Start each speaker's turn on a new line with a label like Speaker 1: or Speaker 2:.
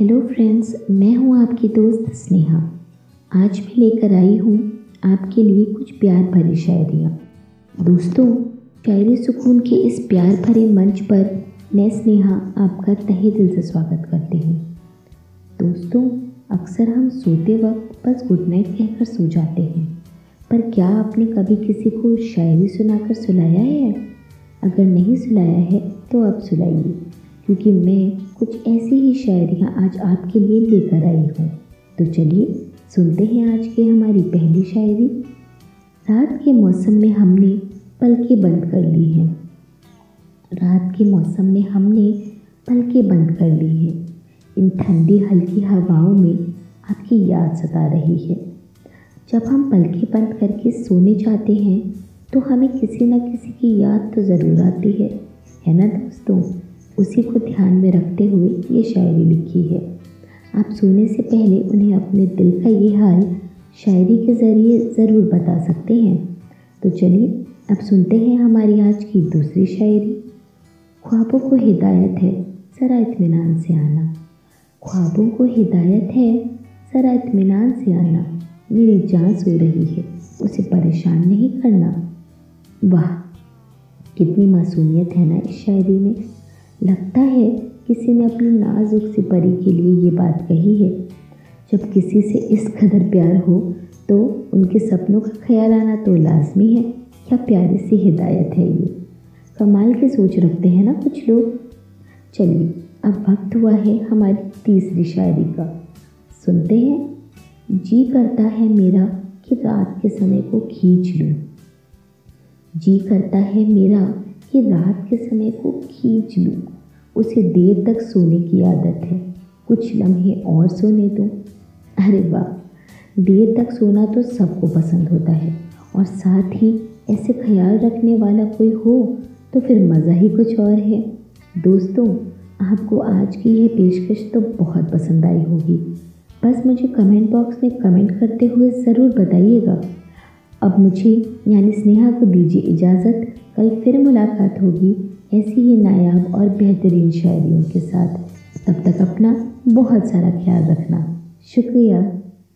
Speaker 1: Hello friends मैं हूँ आपकी दोस्त स्नेहा। आज मैं लेकर आई हूँ आपके लिए कुछ प्यार भरी शायरियाँ। दोस्तों, शायरी सुकून के इस प्यार भरे मंच पर मैं स्नेहा आपका तहे दिल से स्वागत करती हूँ। दोस्तों, अक्सर हम सोते वक्त बस गुड नाइट कहकर सो जाते हैं। पर क्या आपने कभी किसी को शायरी सुनाकर सुलाया है? अगर नहीं सुलाया है तो आप सुलाइए। क्योंकि मैं कुछ ऐसी ही शायरियाँ आज आपके लिए लेकर आई हूँ। तो चलिए, सुनते हैं आज की हमारी पहली शायरी। रात के मौसम में हमने पलकें बंद कर ली हैं। रात के मौसम में हमने पलकें बंद कर ली हैं। इन ठंडी हल्की हवाओं में आपकी याद सता रही है। जब हम पलकें बंद करके सोने जाते हैं तो हमें किसी न किसी की याद तो ज़रूर आती है। है ना दोस्तों? उसी को ध्यान में रखते हुए ये शायरी लिखी है। आप सोने से पहले उन्हें अपने दिल का ये हाल शायरी के ज़रिए ज़रूर बता सकते हैं। तो चलिए, अब सुनते हैं हमारी आज की दूसरी शायरी। ख्वाबों को हिदायत है, ज़रा इत्मीनान से आना। ख्वाबों को हिदायत है, ज़रा इत्मीनान से आना। मेरी जान सो रही है, उसे परेशान नहीं करना। वाह, कितनी मासूमियत है ना इस शायरी में। लगता है किसी ने अपनी नाजुक सी परी के लिए ये बात कही है। जब किसी से इस कदर प्यार हो तो उनके सपनों का ख्याल आना तो लाजमी है। क्या प्यारी सी हिदायत है ये। कमाल की सोच रखते हैं ना कुछ लोग। चलिए, अब वक्त हुआ है हमारी तीसरी शायरी का। सुनते हैं। जी करता है मेरा कि रात के समय को खींच लूँ। जी करता है मेरा कि रात के समय को खींच लूँ। उसे देर तक सोने की आदत है। कुछ लम्हे और सोने दो। अरे वाह, देर तक सोना तो सबको पसंद होता है। और साथ ही ऐसे ख्याल रखने वाला कोई हो तो फिर मज़ा ही कुछ और है। दोस्तों, आपको आज की यह पेशकश तो बहुत पसंद आई होगी। बस मुझे कमेंट बॉक्स में कमेंट करते हुए ज़रूर बताइएगा। अब मुझे, यानी स्नेहा को दीजिए इजाज़त। कल फिर मुलाकात होगी ऐसी ही नायाब और बेहतरीन शायरियों के साथ। तब तक अपना बहुत सारा ख्याल रखना। शुक्रिया।